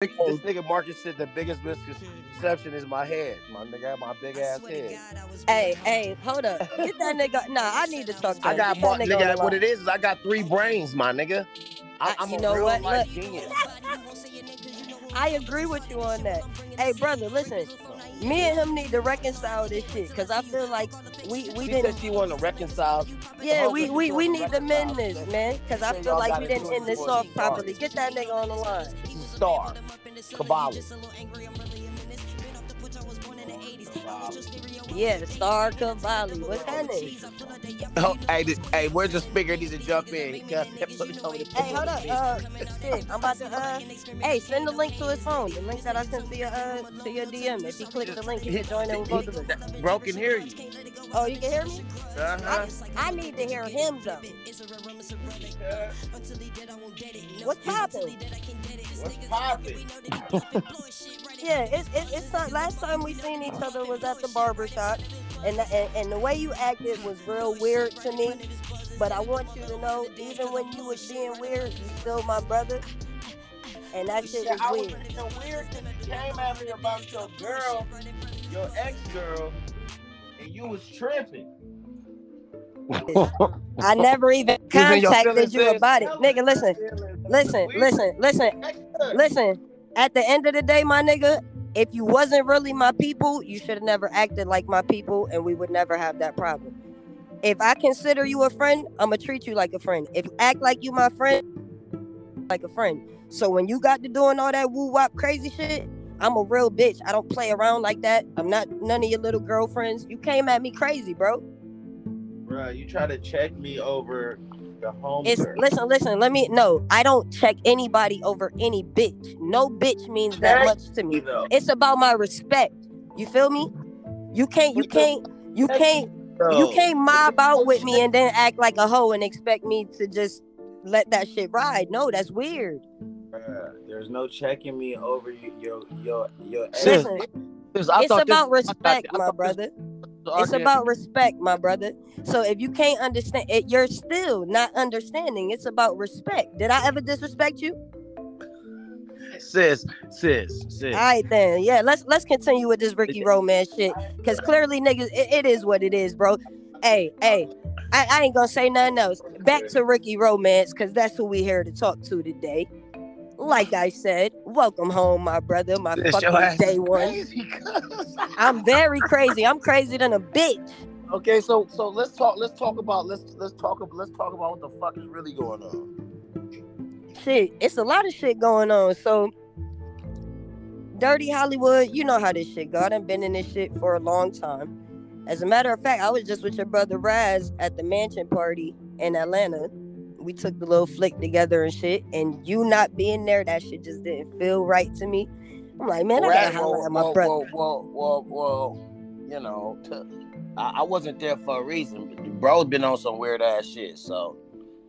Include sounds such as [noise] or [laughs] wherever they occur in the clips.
Oh, this nigga Marcus said the biggest misconception is my head. My nigga, my big ass head. Hey, hey, hold up. [laughs] Get that nigga. Nah, I need to talk to I him. got Get that nigga nigga. What it is is I got three brains, my nigga. I, I- I'm you a know real what? life Look. genius. I agree with you on that. Hey, brother, listen. Me and him need to reconcile this shit because I feel like we we She didn't. said she want to reconcile. Yeah, we we, we need to to mend this, man. Because I feel like we didn't end this off properly. Get that nigga on the line. Star. Cavalli. Yeah, the Star Cavalli. What's happening? Oh, hey, this, hey, where's the speaker? Need to jump in. He got- let me tell you the- Hey, hold up. Uh, shit, I'm about to. Uh, hey, send the link to his phone. The link that I sent to your uh to your DM. If he clicks the link, he can join in with both of us. Bro can hear you. Oh, you can hear me? Uh-huh. I, I need to hear him though. What's poppin'? What's poppin'? Yeah, it's it, it's not, last time we seen each other was at the barber shop, and, the, and and the way you acted was real weird to me. But I want you to know, even when you was being weird, you still my brother, and that shit Yeah, is I was weird. the weird thing you came at me about your girl, your ex-girl, and you was tripping. I never even [laughs] You in your contacted you about it, nigga. Listen, listen, listen, listen, listen. At the end of the day, my nigga, if you wasn't really my people, you should have never acted like my people, and we would never have that problem. If I consider you a friend, I'ma treat you like a friend. If you act like you my friend, like a friend. So when you got to doing all that woo wop crazy shit, I'm a real bitch. I don't play around like that. I'm not none of your little girlfriends. You came at me crazy, bro. Bro, you try to check me over the home It's girl. listen, listen. Let me no. I don't check anybody over any bitch. No bitch means that much to me. though. It's about my respect. You feel me? You can't. You can't. You can't. You can't mob out with me and then act like a hoe and expect me to just let that shit ride. No, that's weird. Bruh, There's no checking me over you, your your your Listen, Sis, I it's thought this- about respect, I my thought this brother. was It's about respect, my brother. So if you can't understand it, you're still not understanding. It's about respect. Did I ever disrespect you? sis, sis, sis. All right then, yeah. Let's let's continue with this Ricky Romance shit, cause clearly niggas, it, it is what it is, bro. Hey, hey, I, I ain't gonna say nothing else. Back to Ricky Romance, cause that's who we here to talk to today. Like I said, welcome home, my brother, my Sis, fucking day one. [laughs] I'm very crazy. I'm crazy than a bitch. Okay, so so let's talk. Let's talk about let's let's talk let's talk about what the fuck is really going on. Shit, it's a lot of shit going on. So, Dirty Hollywood, you know how this shit go. I've been in this shit for a long time. As a matter of fact, I was just with your brother Raz at the mansion party in Atlanta. We took the little flick together and shit. And you not being there, that shit just didn't feel right to me. I'm like, man, I gotta holler well, at my well, brother. well, well, well, well, you know, t- I, I wasn't there for a reason. Bro's been on some weird ass shit, so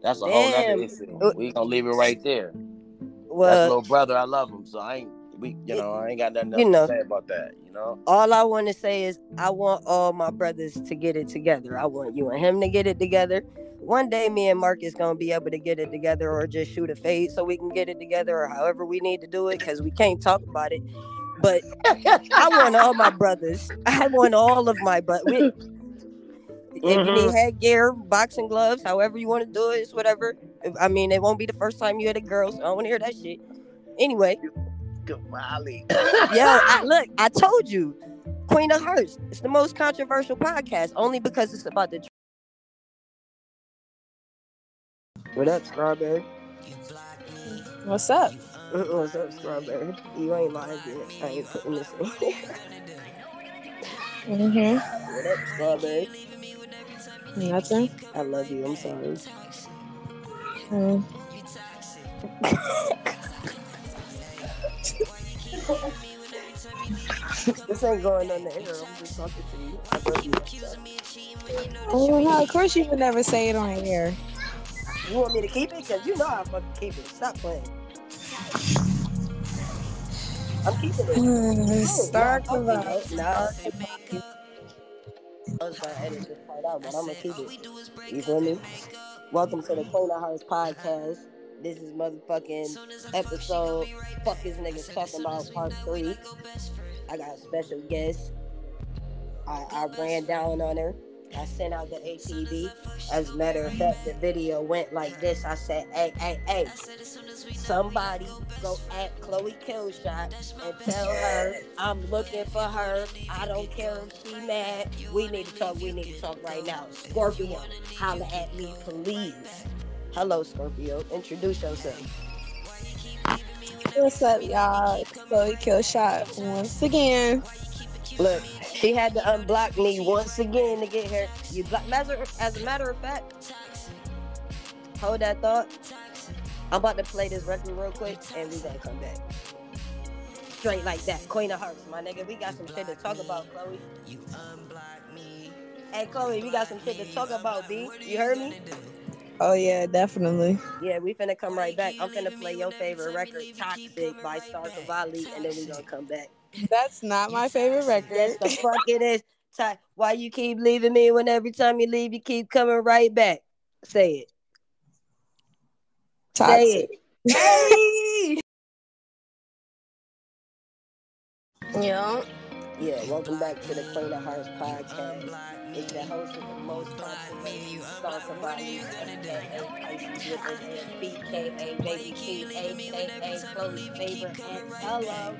that's a whole Damn. nother issue. Uh, We gonna leave it right there. Well, that's little brother. I love him, so I ain't. We, you know, I ain't got nothing else You know. to say about that. You know, all I want to say is I want all my brothers to get it together. I want you and him to get it together. One day, me and Mark is gonna be able to get it together, or just shoot a fade so we can get it together, or however we need to do it, because we can't talk about it. But I want all my brothers. [laughs] I want all of my but. If you Mm-hmm. need headgear, boxing gloves, however you want to do it, it's whatever. I mean, it won't be the first time you hit a girl, so I don't want to hear that shit. Anyway. Yo, I, [laughs] look, I told you, Queen of Hearts. It's the most controversial podcast, only because it's about the. What up, Strawberry? What's up? [laughs] What's up, Strawberry? You ain't live yet. I ain't putting this in. Mm-hmm. [laughs] what up, Strawberry? Nothing. I love you. I'm sorry. Mm. [laughs] This ain't going on the air. I'm just talking to you. I love you. Oh no, of course you would never say it on air. You want me to keep it? Cause you know I fucking keep it. Stop playing. I'm keeping it. Mm, Oh, Start nah, about Nah, I was gonna edit this part out, but I'm gonna keep it. You feel me? Welcome to the Queen of Hearts podcast. This is motherfucking episode. Fuck is niggas talking about part three. I got a special guest. I, I ran down on her. I sent out the ATV. As a matter of fact, the video went like this. I said, hey, hey, hey, somebody go at Khloe Killshot and tell her I'm looking for her. I don't care if she mad. We need to talk. We need to talk right now. Scorpio, holla at me, please. Hello, Scorpio. Introduce yourself. What's up, y'all? Khloe Killshot once again. Look, she had to unblock me once again to get here. You block as a matter of fact. Hold that thought. I'm about to play this record real quick and we gonna come back. Straight like that. Queen of Hearts, my nigga. We got some shit to talk about, Khloe. You unblock me. Hey Khloe, we got some shit to talk about, B. You heard me? Oh yeah, definitely. Yeah, we finna come right back. I'm finna play your favorite record, Toxic by Star Cavalli, and then we gonna come back. That's not my favorite record. Yes, the [laughs] fuck it is. Why you keep leaving me when every time you leave you keep coming right back? Say it. Toxic. Say it. [laughs] Hey! yeah. Yeah, welcome back to the Queen of Hearts podcast. It's the host of the most popular Star Somebody, aka BKA Baby T, aka favorite and hello.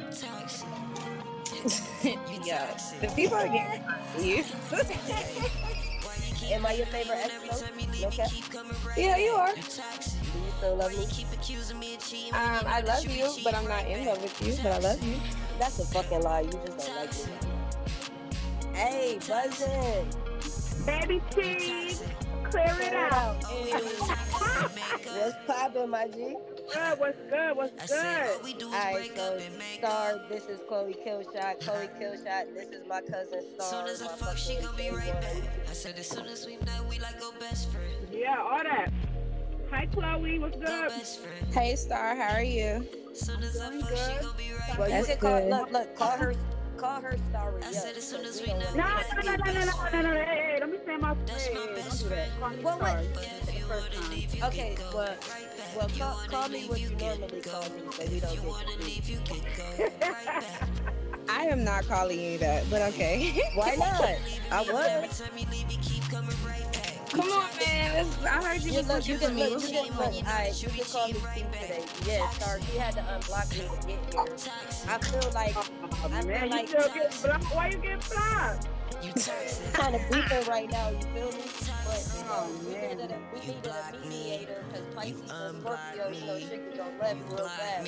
[laughs] yeah, the people are getting you. [laughs] Am I your favorite ex Okay. Yeah, you are. Do you still love me? Um, I love you, but I'm not in love with you. But I love you. That's a fucking lie. You just don't like me. Hey, buzzing. Baby cheese. Clear it out. What's poppin', my G? Good, what's good? What's good? Alright, so Star, this is Khloe Killshot. Khloe Killshot, this is my cousin Star. My fucking she gon' be right back. Yeah, all that. Hi, Khloe. What's good? Hey, Star. How are you? Doing good. Well, you That's can call, good. look, look, call her, call her Starry. up, 'cause we don't wanna No, get no, no, no, no, no, no, no. Hey, hey, let me say my hey, hey, don't do that. Call me Well, what? sorry. First time. Okay, well, well, call, call me what you normally call me, so we don't get confused. I am not calling you that, but okay. Why not? I was. Come on, man. This, I heard you You was look, you looking for can me. look, you can look. Alright, you can call me T today. Yeah, sorry, she had to unblock me to get here. I feel like Oh, I feel man, you like- still get blocked. Why you get blocked? Kind of beefing right now. You feel me? But you know, Oh, we man. needed a we needed a mediator because Pisces and Scorpio, you know, shit can go left real fast.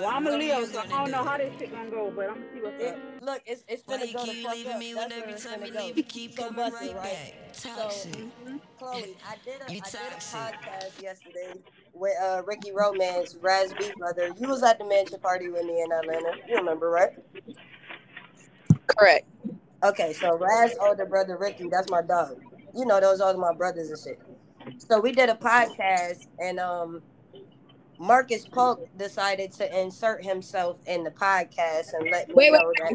Well, I'm a Leo, so I don't know how this shit gonna go, but I'm gonna see what's It, up. look, it's it's gonna go to fuck up. That's where it's gonna go. So busted, right? So Khloe, I did a I did a podcast yesterday with uh Ricky Romance, Raz B brother. You was at the mansion party with me in Atlanta. You remember, right? Correct. Okay, so Raz older brother Ricky, that's my dog. You know, those are my brothers and shit. So we did a podcast and um Marcus Paulk decided to insert himself in the podcast and let me Wait, wait. know that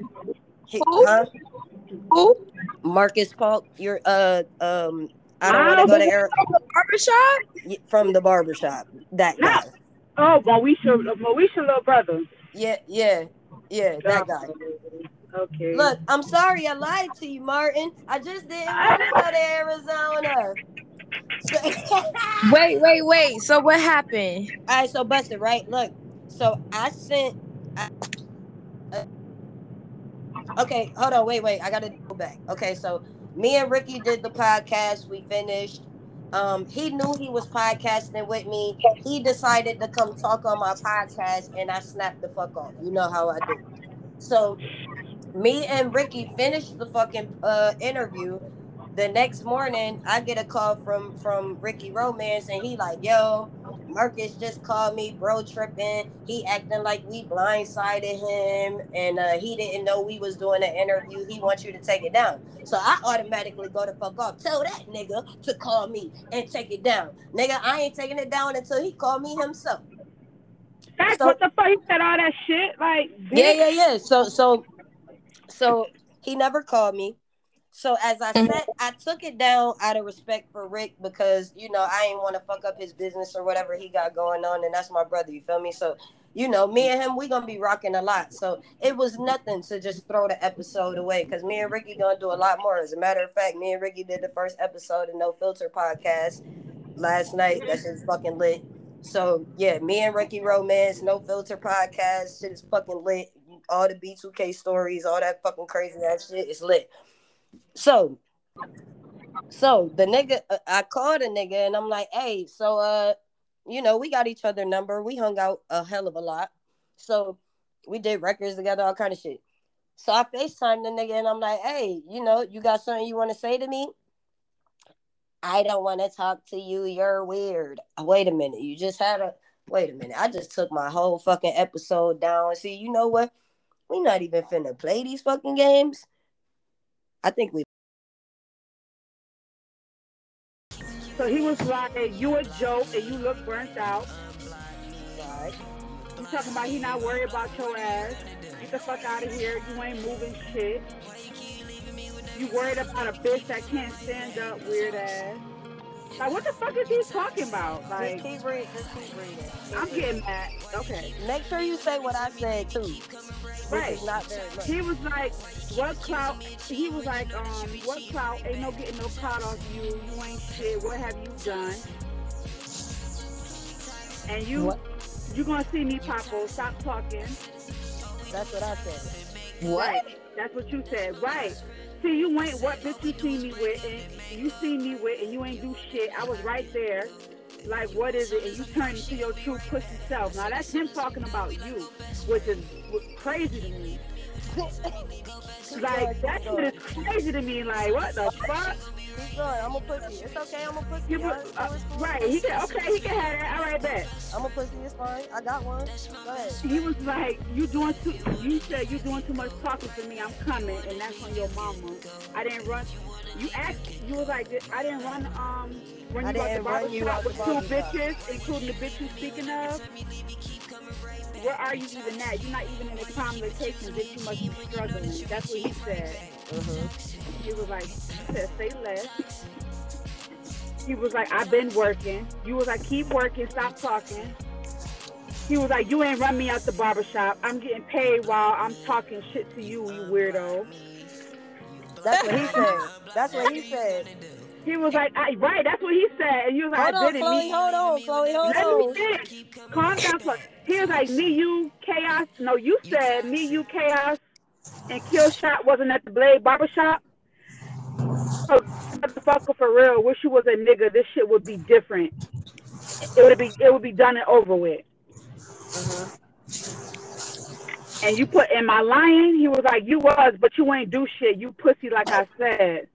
he, Who? huh? Who? Marcus Paulk, you're uh um I don't want to go to Eric Barbershop? from the barbershop. That guy. Oh, Moesha, Moesha little brother. Yeah, yeah, yeah, that guy. Okay. Look, I'm sorry I lied to you, Martin. I just didn't want to go to Arizona. [laughs] Wait, wait, wait. So what happened? All right, so busted, right? Look, so I sent. I, uh, okay, hold on, wait, wait. I gotta go back. Okay, so me and Ricky did the podcast. We finished. Um, he knew he was podcasting with me. He decided to come talk on my podcast, and I snapped the fuck off. You know how I do. So, me and Ricky finished the fucking uh interview. The next morning, I get a call from from Ricky Romance, and he like, "Yo, Marcus just called me, bro, tripping. He acting like we blindsided him, and uh, he didn't know we was doing an interview. He wants you to take it down. So I automatically go to fuck off. Tell that nigga to call me and take it down. Nigga, I ain't taking it down until he called me himself. That's so- what the fuck? He said all that shit? Like, Yeah, yeah, yeah. So, so, so he never called me. So as I said, I took it down out of respect for Rick because you know I didn't want to fuck up his business or whatever he got going on, and that's my brother. You feel me? So you know, me and him, we gonna be rocking a lot. So it was nothing to just throw the episode away because me and Ricky gonna do a lot more. As a matter of fact, me and Ricky did the first episode of No Filter podcast last night. That shit's fucking lit. So yeah, me and Ricky Romance, No Filter podcast, shit is fucking lit. All the B2K stories, all that fucking crazy ass shit is lit. So, so the nigga, uh, I called a nigga and I'm like, hey, so uh, you know, we got each other number. We hung out a hell of a lot. So we did records together, all kind of shit. So I FaceTime the nigga and I'm like, hey, you know, you got something you want to say to me? I don't want to talk to you. You're weird. Wait a minute. You just had a wait a minute. I just took my whole fucking episode down. See, you know what? We not even finna play these fucking games. I think we. So he was like, "You a joke and you look burnt out." Right. You talking about he not worried about your ass? Get the fuck out of here. You ain't moving shit. You worried about a bitch that can't stand up, weird ass. Like, what the fuck is he talking about? Like, just keep reading. Just keep reading. I'm getting mad. Okay. Make sure you say what I said too. Right. Not very much. He was like, what clout? He was like, um, what clout? Ain't no getting no clout off you. You ain't shit. What have you done? And you, What? you gonna see me, Papo. Stop talking. That's what I said. Right. That's what you said. Right. See, you ain't what bitch you see me with, and you see me with, and you ain't do shit. I was right there. Like, what is it? And you turn into your true pussy self. Now, that's him talking about you, which is crazy to me. [laughs] Like, that shit is crazy to me. Like, what the fuck? Keep going. I'm a pussy. It's okay. I'm a pussy. You, I- I uh, right. He can, okay, he can have that. All right, bet. I'm a pussy. It's fine. I got one. Go ahead. He was like, "You doing too? You said you doing too much talking to me. I'm coming, and that's on your mama. I didn't run. You asked. You was like, I didn't run. Um, when I you got the didn't run you barbershop out the with two bitches, including the bitch you speaking of. Where are you even at? You're not even in the conversation. Bitch, you must be struggling. That's what he said. Mm-hmm. He was like, he said, say less. He was like, I've been working. You was like, keep working, stop talking. He was like, you ain't run me out the barbershop. I'm getting paid while I'm talking shit to you, you weirdo. That's what he said. That's what he said. He was like, I, right, that's what he said. And you was like, Hold I on, didn't Khloe. meet Hold on, Khloe. Hold Let on. me finish. Calm down, Khloe. He was like, me, you, KayOz. No, you said me, you, KayOz, and kill shot wasn't at the Blade barbershop. Oh, motherfucker, for real. Wish you was a nigga. This shit would be different. It would be, it would be done and over with. And you put, am I lying? He was like, you was, but you ain't do shit. You pussy, like I said.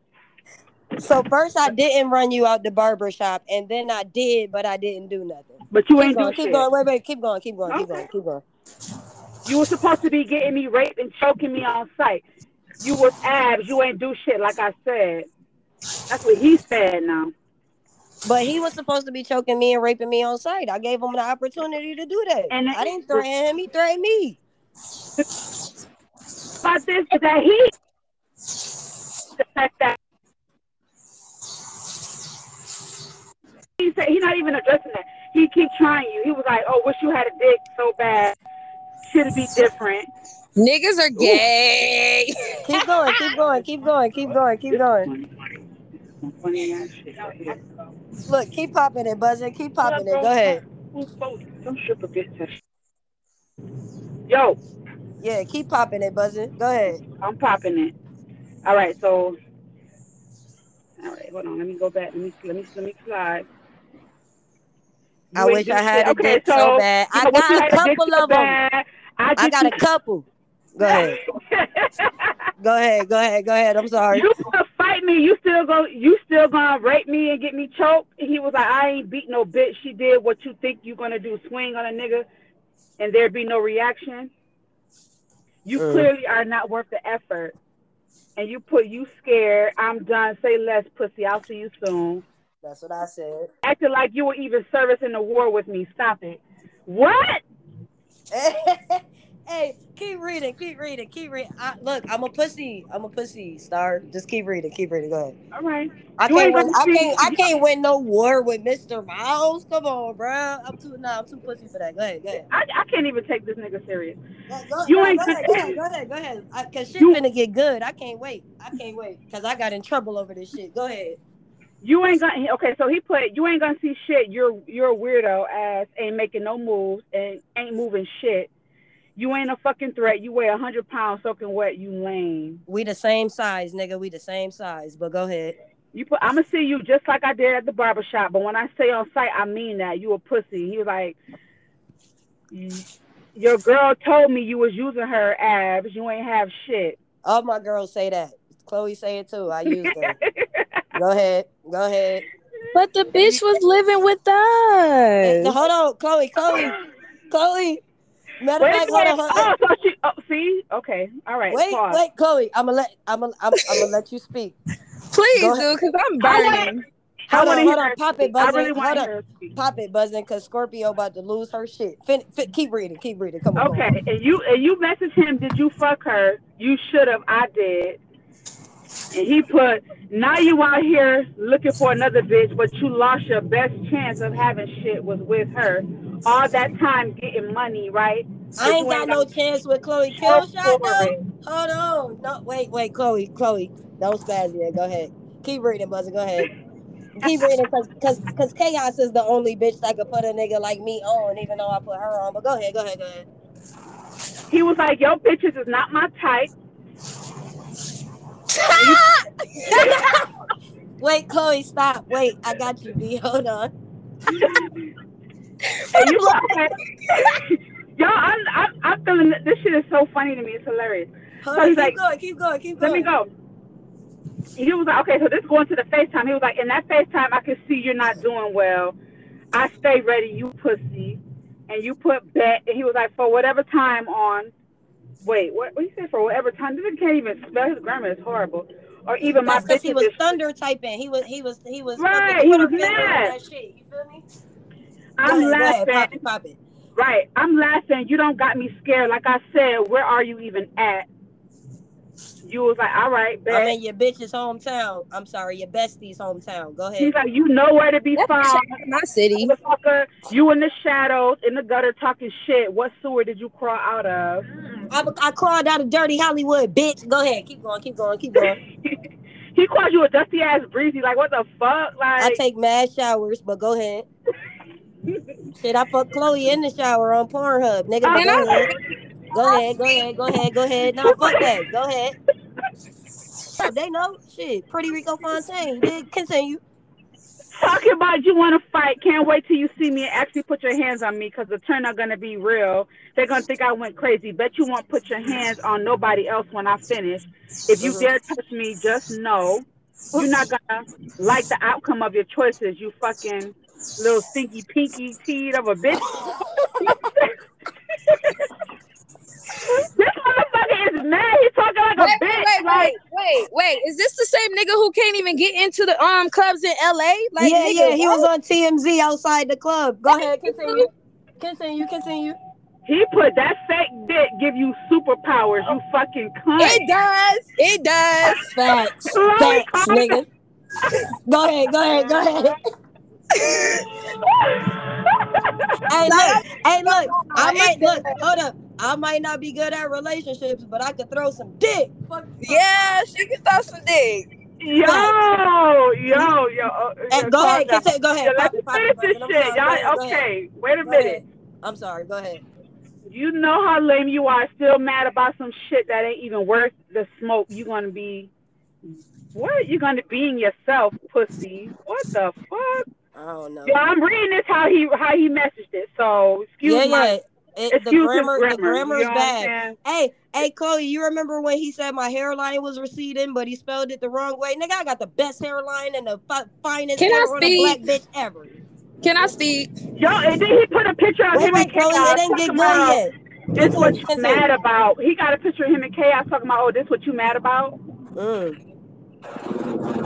So first I didn't run you out the barber shop, and then I did, but I didn't do nothing. But you Keep ain't going, do keep shit. going. Wait, wait, keep going, keep going, keep going, keep going. You were supposed to be getting me raped and choking me on sight. You was abs. You ain't do shit like I said. That's what he said now. But he was supposed to be choking me and raping me on sight. I gave him the opportunity to do that. And I didn't threaten him; he threatened me. But this is that he the fact that he said he's not even addressing that. He keep trying you. He was like, "Oh, wish you had a dick so bad. Should it be different?" Niggas are gay. [laughs] Keep going, keep going, keep going, keep going, keep going. Funny ass. Look, keep popping it, buzzer. Keep popping it. Go ahead. Some stripper bitch. that sh- Yo, Yeah, keep popping it, buzzer. Go ahead. I'm popping it. All right, so all right, hold on. Let me go back. Let me let me let me slide. I wish I had a Okay, so bad. I know what you got a had to get couple of them. I, I got a couple. Go ahead. [laughs] Go ahead. Go ahead. Go ahead. I'm sorry. You gonna fight me? You still go? You still gonna rape me and get me choked? And he was like, I ain't beat no bitch. She did what you think you gonna do, swing on a nigga, and there be no reaction. You Mm. clearly are not worth the effort. And you put you scared. I'm done. Say less, pussy. I'll see you soon. That's what I said. Acting like you were even servicing the war with me. Stop it. What? [laughs] hey, keep reading, keep reading, keep reading. I, look, I'm a pussy. I'm a pussy. Star, just keep reading, keep reading. Go ahead. All right. I You can't win. I can't. I can't win no war with Mr. Miles. Come on, bro. I'm too. Nah, I'm too pussy for that. Go ahead. Go ahead. I, I can't even take this nigga serious. Go, go, You no, ain't go, ahead, go ahead. Go ahead. Go ahead. I, Cause shit You- finna get good. I can't wait. I can't wait. Cause I got in trouble over this shit. Go ahead. You ain't gonna okay, so he put you ain't gonna see shit. You're you're a weirdo ass ain't making no moves and ain't moving shit. You ain't a fucking threat. You weigh a hundred pounds soaking wet, you lame. We the same size, nigga. We the same size. But go ahead. You put I'ma see you just like I did at the barber shop, but when I say on site I mean that. You a pussy. He was like your girl told me you was using her abs. You ain't have shit. All my girls say that. Khloe say it too. I use them. [laughs] go ahead. Go ahead. But the bitch was living with Hey, us. hold on, Khloe. Khloe. Khloe. Matter of Wait, fact, wait. hold on. Hold on. Oh, so she oh, see? Okay. All right. Wait, pause. wait, Khloe. I'm gonna let I'm gonna I'm, I'm gonna let you speak. Please, Go dude, because I'm I wanna- burning. I Hold on, hold on. Pop it, buzzing. I really want hold to on. speak. Pop it, buzzing, cause Scorpio about to lose her shit. Fin, fin, keep reading, keep reading. Come on. come on. Okay, and you and you messaged him, did you fuck her? You should have, I did. And he put, now you out here looking for another bitch, but you lost your best chance of having shit was with her. All that time getting money, right? I ain't got no chance with Khloe Killshot though. Hold on. No, wait, wait, Khloe, Khloe. Don't spaz yet. Go ahead. Keep reading, buzzing. Go ahead. Keep reading, cause, cause, cause KayOz is the only bitch that could put a nigga like me on, even though I put her on. But go ahead, go ahead, go ahead. He was like, yo, bitches is not my type. [laughs] Wait, Khloe, stop. Wait, I got you, B. Hold on. [laughs] And you Yo, I'm, I'm, I'm feeling, this shit is so funny to me. It's hilarious. Hold So on. Keep like- going. Keep going. Keep going. Let me go. He was like, okay, so this going to the FaceTime. He was like, in that FaceTime, I can see you're not doing well. I stay ready, you pussy. And you put bet. And he was like, for whatever time on. Wait, what? What you say? For whatever time? This can't even spell. His grammar is horrible. Or even my That's because he was is- thunder typing. He was. He was. He was. Right, he was mad. That shit. You feel me? I'm ahead, laughing. Pop it. Pop it. Right. I'm laughing. You don't got me scared. Like I said, where are you even at? You was like, all right, bet. I'm in your bitch's hometown. I'm sorry, your bestie's hometown. Go ahead. He's like, you know where to be That's found. my city. Motherfucker, you in the shadows, in the gutter, talking shit. What sewer did you crawl out of? I, I crawled out of dirty Hollywood, bitch. Go ahead. Keep going. Keep going. Keep going. [laughs] he called you a dusty ass breezy. Like, what the fuck? Like, I take mad showers, but go ahead. [laughs] Shit, I fuck Khloe in the shower on Pornhub, nigga. Go ahead. Go ahead. Go ahead. Go ahead. Go. Nah, fuck that. Go ahead. They know shit. Pretty Rico Fontaine. They continue. talking about you want to fight. Can't wait till you see me and actually put your hands on me because the turn are gonna be real. They're gonna think I went crazy. Bet you won't put your hands on nobody else when I finish. If you Mhm. dare touch me, just know you're not gonna like the outcome of your choices. You fucking little stinky pinky teed of a bitch. [laughs] this motherfucker is mad. He's talking like a bitch. wait, wait, like, wait, wait, wait. Is this the same nigga who can't even get into the um clubs in LA? Like, yeah, nigga, yeah. He what? was on TMZ outside the club. Go ahead. Continue. Continue. Continue. he put that fake dick give you superpowers. You fucking cunt. It does. It does. Facts. [laughs] Facts, nigga. Go ahead. Go ahead. Go ahead. [laughs] Hey, look. Hey, look. I might look. Hold up. I might not be good at relationships, but I could throw some dick. Fuck. Yeah, she can throw some dick. Yo, yo, yo. Uh, Hey, yo, go ahead. down. Continue. Go ahead. Yeah, let's pop finish it, this pop it. I'm shit. sorry. Go ahead, Y'all, ahead. okay, wait a Go minute. ahead. I'm sorry. Go ahead. You know how lame you are. Still mad about some shit that ain't even worth the smoke. You gonna be what? are You gonna be in yourself, pussy? What the fuck? I don't know. Yo, I'm reading this how he how he messaged it. So excuse yeah, my yeah. It, the excuse grammar, the grammar. grammar is know what I'm bad. Hey, hey, Khloe, you remember when he said my hairline was receding, but he spelled it the wrong way? Nigga, I got the best hairline and the fi- finest Can I hair on a black bitch ever. Can I speak? Yo, and then he put a picture of Wait, him wait, and Khloe, KayOz it ain't get good about yet. this what you mad about. He got a picture of him and KayOz talking about, oh, this what you mad about? Mm.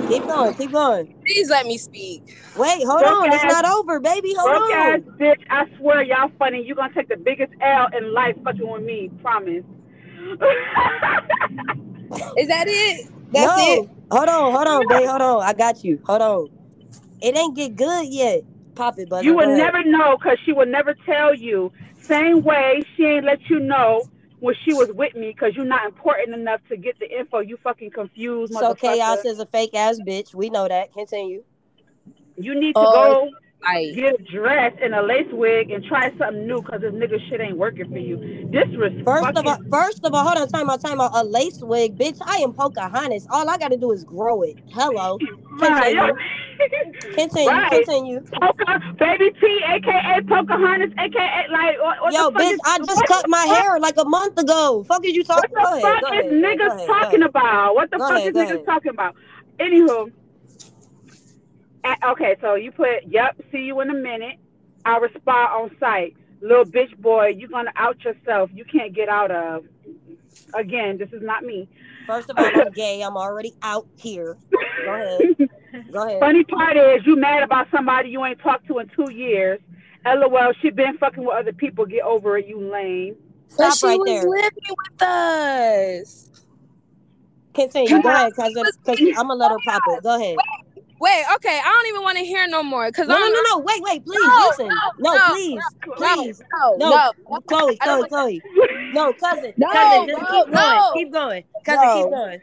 Keep going, keep going. Please let me speak. Wait, hold Broke on. It's not over, baby. Hold Broke ass on. bitch, I swear y'all funny. You're gonna take the biggest L in life fucking with me, promise. [laughs] Is that it? That's no. it. Hold on, hold on, babe. [laughs] Hold on. I got you. Hold on. It ain't get good yet. Pop it, buzzer. you will never know because she will never tell you. Same way she ain't let you know when she was with me because you're not important enough to get the info. You fucking confused, So KayOz is a fake ass bitch. We know that. Continue. You need to Oh, go Like, get dressed in a lace wig and try something new because this nigga shit ain't working for you. Disrespect. First of all, first of all, hold on, time out, time out. A lace wig, bitch. I am Pocahontas. All I gotta do is grow it. Hello. [laughs] Continue. Continue. Right. Continue. Poca, baby T, aka Pocahontas, aka like what, what Yo, the fuck bitch, is, I just cut my hair like a month ago. Fuck is you What talking? the Go ahead. fuck is ahead. niggas ahead, talking about? What the fuck is niggas talking about? Anywho, okay, so you put, yep, see you in a minute. I'll respond on site. Little bitch boy, you're gonna out yourself. You can't get out of. Again, this is not me. First of all, I'm [laughs] gay. I'm already out here. Go ahead. [laughs] Go ahead. Funny part is you mad about somebody you ain't talked to in two years. LOL, she been fucking with other people. Get over it, you lame. Stop but she right was there. living with us. Continue. Go ahead, cousin. Cause I'm gonna let her pop it. Go ahead. Wait, okay. I don't even want to hear no more. Cause No, no, I'm no, no. Wait, wait. Please No, listen. No, no, please, no, please. no, No, no, no. Khloe, Khloe, want- Khloe. No, cousin, No, cousin. Just no, keep going. no. Keep going. Cousin, keep going.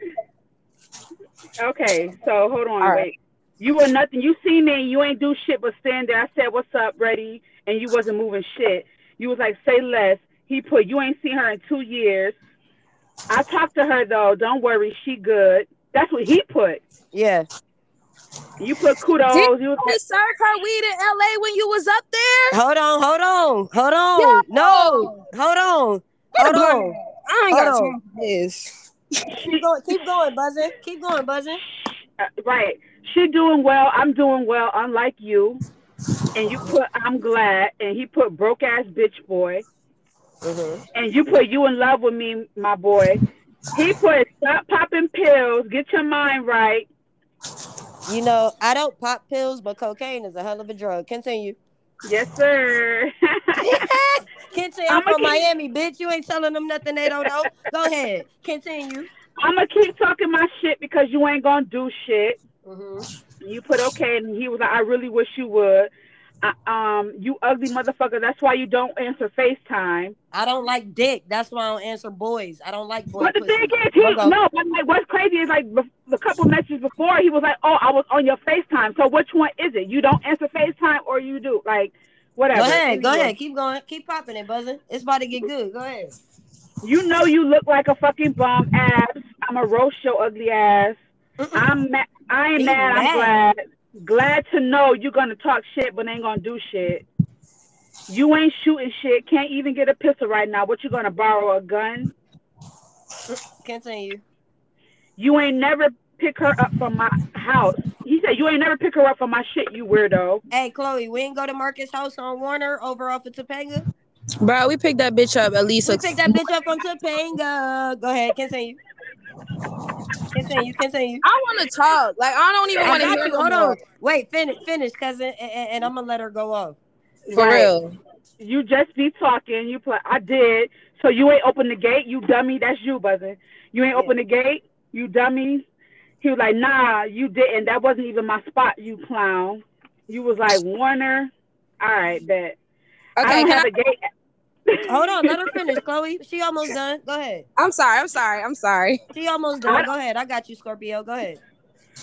Okay, so hold on, All right. wait. You were nothing. You see me, and you ain't do shit but stand there. I said, "What's up, ready?" And you wasn't moving shit. You was like, "Say less." He put, "You ain't seen her in two years." I talked to her though. Don't worry, she good. That's what he put. Yeah. You put kudos. Did You was you serve her weed in LA when you was up there? Hold on, hold on, hold on. No, hold on, hold on. I ain't got time for this. Keep going, keep going, buzzing. Keep going, buzzing. uh, right. She doing well. I'm doing well. Unlike you. And you put, I'm glad. And he put broke ass bitch boy. Mm-hmm. and you put you in love with me, my boy. He put stop popping pills, get your mind right. You know, I don't pop pills, but cocaine is a hell of a drug. Continue. Yes, sir. [laughs] Continue. I'm I'ma from keep- Miami, bitch. You ain't telling them nothing they don't know. Go ahead. Continue. I'm gonna keep talking my shit because you ain't gonna do shit. Mm-hmm. You put okay, and he was like, I really wish you would. I, um, you ugly motherfucker. That's why you don't answer FaceTime. I don't like dick. That's why I don't answer boys. I don't like boy But the thing is, he, no, but like, what's crazy is like the couple messages before, he was like, "Oh, I was on your FaceTime." So which one is it? You don't answer FaceTime, or you do? Like, whatever. Go ahead. Go ahead. Keep going. Keep popping it, buzzing. It's about to get good. Go ahead. You know you look like a fucking bum ass. I'm a roast your ugly ass. Mm-mm. I'm ma- I ain't He mad. I'm mad. glad. Glad to know you're gonna talk shit, but ain't gonna do shit. You ain't shooting shit. Can't even get a pistol right now. What you gonna borrow a gun? Can't Continue. You You ain't never pick her up from my house. He said you ain't never pick her up from my shit. You weirdo. Hey, Khloe, we ain't go to Marcus' house on Warner over off of Topanga. Bro, we picked that bitch up at least. We picked that bitch up from Topanga. Go ahead. can't Continue. Continue. Continue. I want to talk. Like I don't even want to hear you. Hold more. on. Wait. Finish. Finish, cousin, and, and, and I'm gonna let her go off. For Right. real. You just be talking. You play. I did. So you ain't open the gate. You dummy. That's you, buzzing. You ain't Yeah. open the gate. You dummy. He was like, Nah, you didn't. That wasn't even my spot. You clown. You was like Warner. All right, bet. I Okay, don't have I, a gate. Hold on. Let her finish, Khloe. She almost done. Go ahead. I'm sorry. I'm sorry. I'm sorry. She almost done. Go ahead. I got you, Scorpio. Go ahead.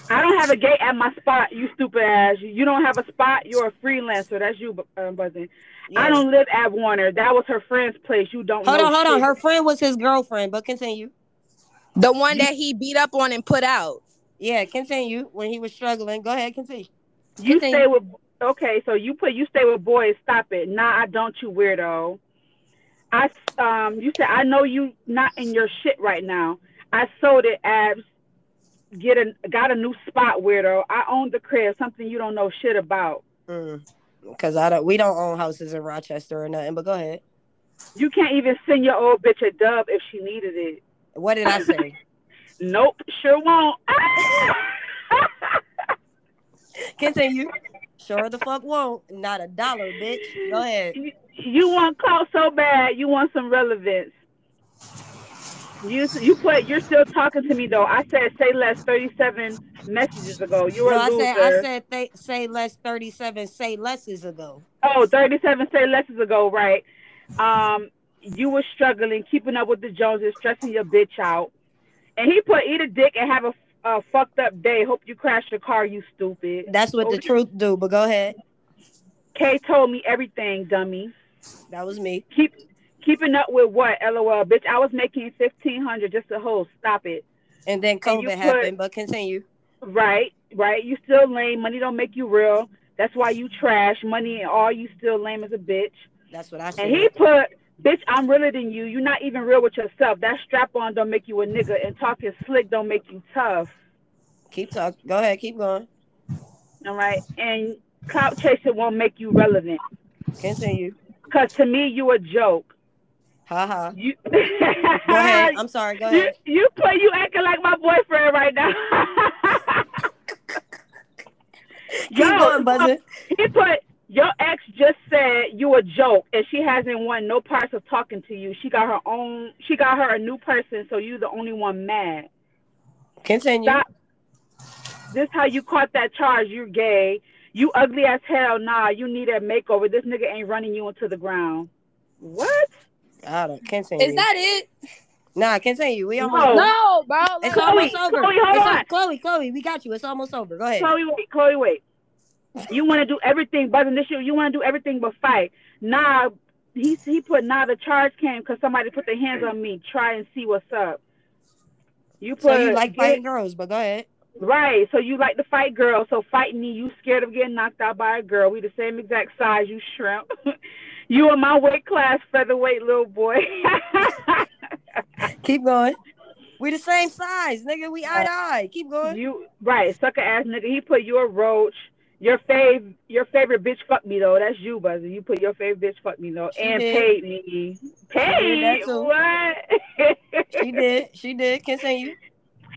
I don't have a gate at my spot. You stupid ass. You don't have a spot. You're a freelancer. That's you, bu- uh, buzzing. Yeah. I don't live at Warner. That was her friend's place. You don't Hold know on. Hold on. Her friend was his girlfriend, but continue. The one that he beat up on and put out. Yeah, continue. When he was struggling. Go ahead. Continue. You Continue. stay with okay, so you put you stay with boys. Stop it. Nah, I don't. You weirdo. I um, you said I know you not in your shit right now. I sold it. Abs. Get a got a new spot, weirdo. I own the crib. Something you don't know shit about. Because I don't. We don't own houses in Rochester or nothing. But go ahead. You can't even send your old bitch a dub if she needed it. What did I say? [laughs] Nope, sure won't. [laughs] Continue. Sure the fuck won't. Not a dollar, bitch. Go ahead. You, you want clout so bad. You want some relevance. You you put you're still talking to me though. I said say less 37 messages ago. You were No, I loser. said I said th- say less 37 say lesses ago. Oh, 37 say less ago, right? Um, you were struggling, keeping up with the Joneses, stressing your bitch out. And he put eat a dick and have a, a fucked up day. Hope you crash your car, you stupid. That's what the truth do, but go ahead. Kay told me everything, dummy. That was me. Keep keeping up with what? LOL, bitch. I was making fifteen hundred just to host. Stop it. And then And COVID put- happened, but continue. Right, right. You still lame. Money don't make you real. That's why you trash. Money and all you still lame as a bitch. That's what I said. And he put, bitch, I'm realer than you. You're not even real with yourself. That strap on don't make you a nigga, and talking slick don't make you tough. keep talking. Go ahead, keep going. All right. And clout chasing won't make you relevant. Continue. Cause to me, you a joke. Ha ha. You [laughs] Go ahead. I'm sorry. Go ahead. you put you acting like my boyfriend right now. [laughs] Keep going, buzzing. He put your ex just said you a joke, and she hasn't won no parts of talking to you. She got her own. She got her a new person, so you the only one mad. Continue. Stop. This how you caught that charge? You're gay. You ugly as hell. Nah, you need a makeover. This nigga ain't running you into the ground. What? I don't continue. Is that it? nah, continue. We almost No. No, bro. It's Look, almost Khloe, over. Khloe, hold It's on. al- Khloe, Khloe, we got you. It's almost over. Go ahead. Khloe, wait. Khloe, wait. You want to do everything, buzzing this year. You want to do everything but fight. Nah, he he put nah. The charge came because somebody put their hands on me. Try and see what's up. You put So you like fighting girls, but go ahead. Right. So you like to fight girls. So fight me. You scared of getting knocked out by a girl. We the same exact size. You shrimp. [laughs] you in my weight class, featherweight little boy. [laughs] Keep going. We the same size, nigga. We eye to uh, eye. Keep going. you right, sucker ass nigga. He put you a roach. Your fav, your favorite bitch fuck me though. That's you, Buzzy. You put your favorite bitch fuck me though, She and did. paid me. Paid that what? She did. She did. Continue. [laughs]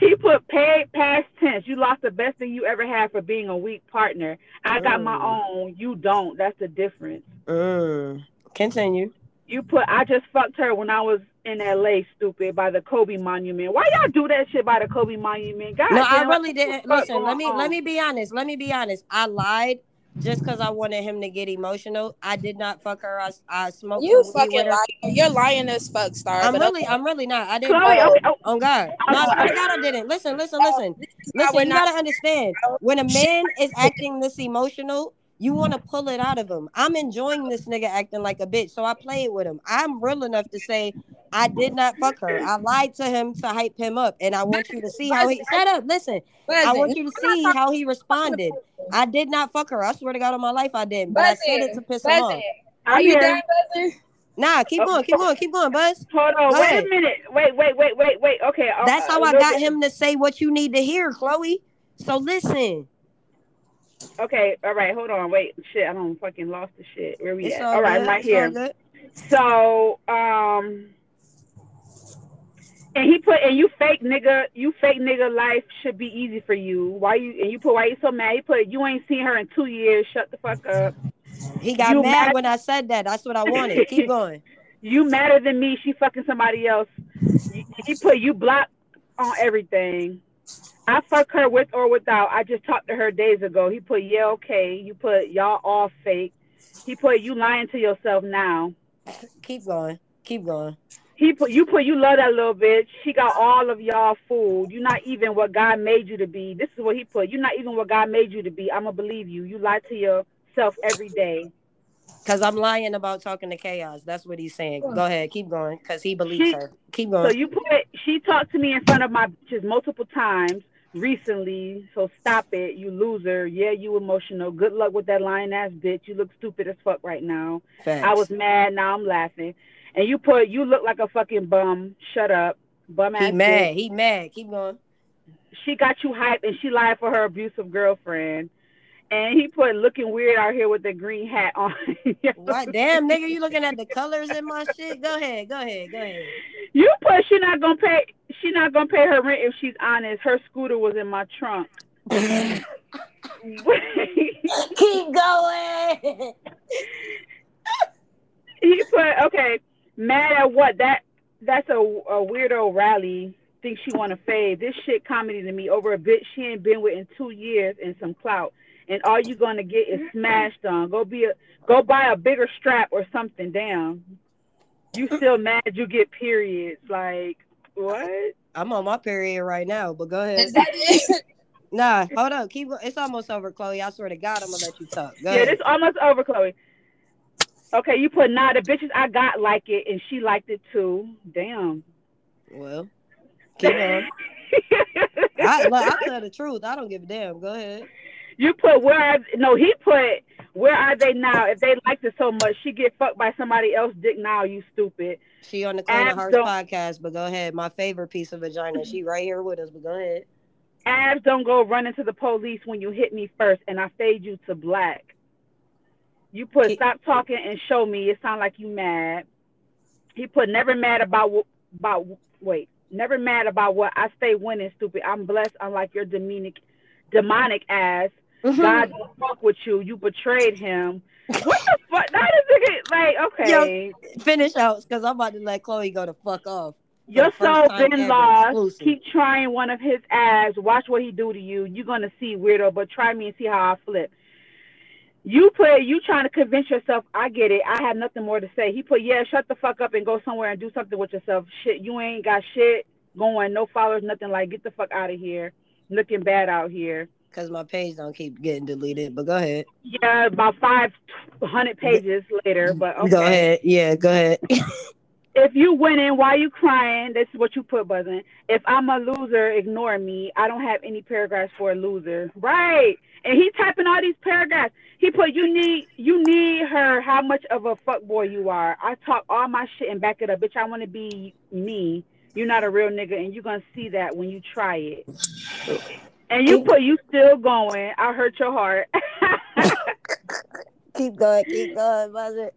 He put paid past tense. You lost the best thing you ever had for being a weak partner. I got my Mm. own. You don't. That's the difference. Mm. Continue. You put I just fucked her when I was in LA, stupid, by the Kobe Monument. Why y'all do that shit by the Kobe Monument? God No, I damn, what really didn't. Listen, let me on? let me be honest. Let me be honest. I lied just because I wanted him to get emotional. I did not fuck her. I, I smoked You fucking with lying. You're lying as fuck, Star. I'm really, okay. I'm really not. I didn't. Khloe, fuck- okay, oh, God. No, I swear God, I didn't. Listen, listen, listen. Listen, you not- gotta understand. When a man is acting this emotional, you want to pull it out of him. I'm enjoying this nigga acting like a bitch, so I played with him. I'm real enough to say I did not fuck her. I lied to him to hype him up, and I want you to see how he. Shut up. Listen. I want you to see how he responded. I did not fuck her. I swear to God on my life I didn't. But I said it to piss him off. Are you done, Buzzing? Nah, keep going, keep going, keep going, Buzz. Hold on, Go wait ahead. a minute. Wait, wait, wait, wait, wait. Okay. uh, That's uh, how I got him to say what you need to hear, Khloe. So listen. Okay, all right, hold on, wait. Shit, I don't fucking lost the shit. Where we It's at? all All right, good. Right it's here. So, um, and he put, and you fake nigga, you fake nigga life should be easy for you. Why you, and you put, why you so mad? He put, you ain't seen her in two years. Shut the fuck up. He got mad, mad- when I said that. That's what I wanted. Keep [laughs] going. You madder than me. She fucking somebody else. He put, you block on everything. I fuck her with or without. I just talked to her days ago. He put, yeah, okay. You put, y'all all fake. He put, you lying to yourself now. Keep going. Keep going. He put you put you love that little bitch. She got all of y'all fooled. You're not even what God made you to be. This is what he put. You're not even what God made you to be. I'ma believe you. You lie to yourself every day. Cause I'm lying about talking to KayOz. That's what he's saying. Go ahead, keep going. Cause he believes She- her. Keep going. So you put she talked to me in front of my bitches multiple times recently. So stop it, you loser. Yeah, you emotional. Good luck with that lying ass bitch. You look stupid as fuck right now. Facts. I was mad. Now I'm laughing. And you put you look like a fucking bum. Shut up, bum ass. he bitch. mad. He mad. Keep going. she got you hyped and she lied for her abusive girlfriend. And he put looking weird out here with the green hat on. [laughs] What damn nigga, you looking at the colors in my shit? Go ahead, go ahead, go ahead. You put she not gonna pay she not gonna pay her rent if she's honest. Her scooter was in my trunk. [laughs] Keep going. [laughs] he put okay. Mad at what? That that's a, a weirdo rally. Think she want to fade. This shit comedy to me over a bitch she ain't been with in two years and some clout. And all you're gonna get is smashed on. Go be a go buy a bigger strap or something. Damn. You mm. still mad you get periods. Like what? I'm on my period right now, but go ahead. Is that it? [laughs] Nah, hold on. Keep going. It's almost over, Khloe. I swear to God, I'm gonna let you talk. Go Yeah, ahead. this almost over, Khloe. Okay, you put nah the bitches I got like it and she liked it too. Damn. Well, keep going. [laughs] I, look, I tell the truth. I don't give a damn. Go ahead. You put where are no, he put where are they now? If they liked it so much, she get fucked by somebody else dick now, you stupid. She on the Queen of Hearts podcast, but go ahead. My favorite piece of vagina. She right here with us, but go ahead. Abs don't go running to the police when you hit me first and I fade you to black. You put Keep- stop talking and show me. It sound like you mad. He put never mad about about wait, never mad about what I stay winning, stupid. I'm blessed unlike your demonic demonic ass. Mm-hmm. God don't fuck with you. You betrayed him. What the [laughs] fuck? That is a- like okay. Finish out, because I'm about to let Khloe go to fuck off. Your soul been lost. exclusive. Keep trying one of his ass. Watch what he do to you. You're gonna see weirdo, but try me and see how I flip. You put you trying to convince yourself. I get it. I have nothing more to say. He put yeah, shut the fuck up and go somewhere and do something with yourself. Shit, you ain't got shit going. No followers, nothing. Like get the fuck out of here. Looking bad out here. Because my page don't keep getting deleted, but go ahead. Yeah, about five hundred pages later, but okay. Go ahead. Yeah, go ahead. [laughs] if you winning, why you crying? This is what you put, buzzing. If I'm a loser, ignore me. I don't have any paragraphs for a loser. Right. And he typing all these paragraphs. He put you need you need her how much of a fuck boy you are. I talk all my shit and back it up. Bitch, I wanna be me. You're not a real nigga and you're gonna see that when you try it. And you put you still going. I hurt your heart. [laughs] keep going. Keep going, buzzer.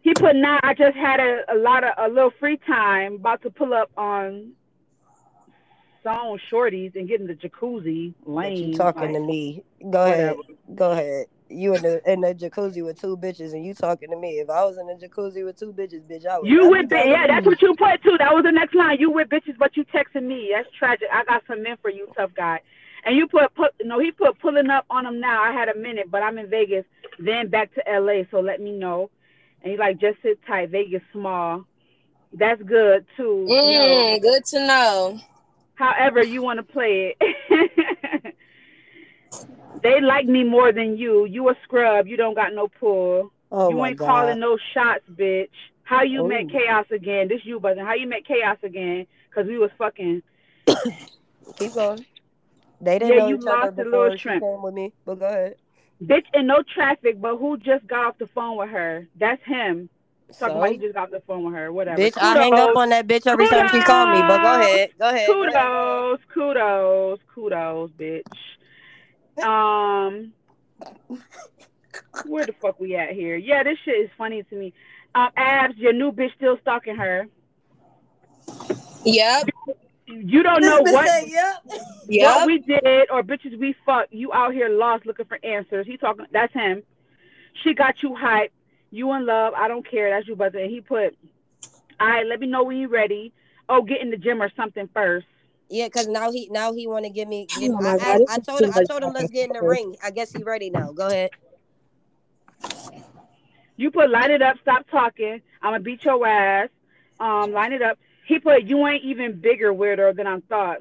He put nah, I just had a, a lot of a little free time, about to pull up on some shorties and get in the jacuzzi lane. you talking to me. Go ahead. Go ahead. You in the in the jacuzzi with two bitches and you talking to me. If I was in the jacuzzi with two bitches, bitch, I would You with talking yeah, that's what you put too. That was the next line. You with bitches, but you texting me. That's tragic. I got some men for you, tough guy. And you put put no, he put pulling up on him now. I had a minute, but I'm in Vegas, then back to LA. So let me know. And he like just sit tight. Vegas small. That's good too. you know. Mm, good to know. however you want to play it. [laughs] they like me more than you. You a scrub. You don't got no pull. Oh you my ain't god. calling no shots, bitch. How you met KayOz again? This you buzzing. How you met KayOz again? Cause we was fucking. [coughs] Keep going. They didn't Yeah, know you each other lost a before little she shrimp. came with me. But go ahead. Bitch in no traffic, but who just got off the phone with her? That's him. Talking So, about he just got off the phone with her. Whatever. bitch, I hang up on that bitch every time she called me. But go ahead. Go ahead. Go ahead. kudos, kudos, kudos, bitch. Um, where the fuck we at here? Yeah, this shit is funny to me. Um, abs, your new bitch still stalking her. Yep. You don't know what said, yep. what Yep. we did or bitches we fucked. You out here lost looking for answers. He talking. That's him. She got you hype. You in love. I don't care. That's you, brother. And he put, all right, let me know when you ready. Oh, get in the gym or something first. Yeah, cause now he now he want to give me. Give, Oh I, my I, God, I, told him I told him let's get in the ring. I guess he ready now. Go ahead. You put line it up, stop talking. I'm gonna beat your ass. Um, line it up. He put you ain't even bigger weirdo than I thought.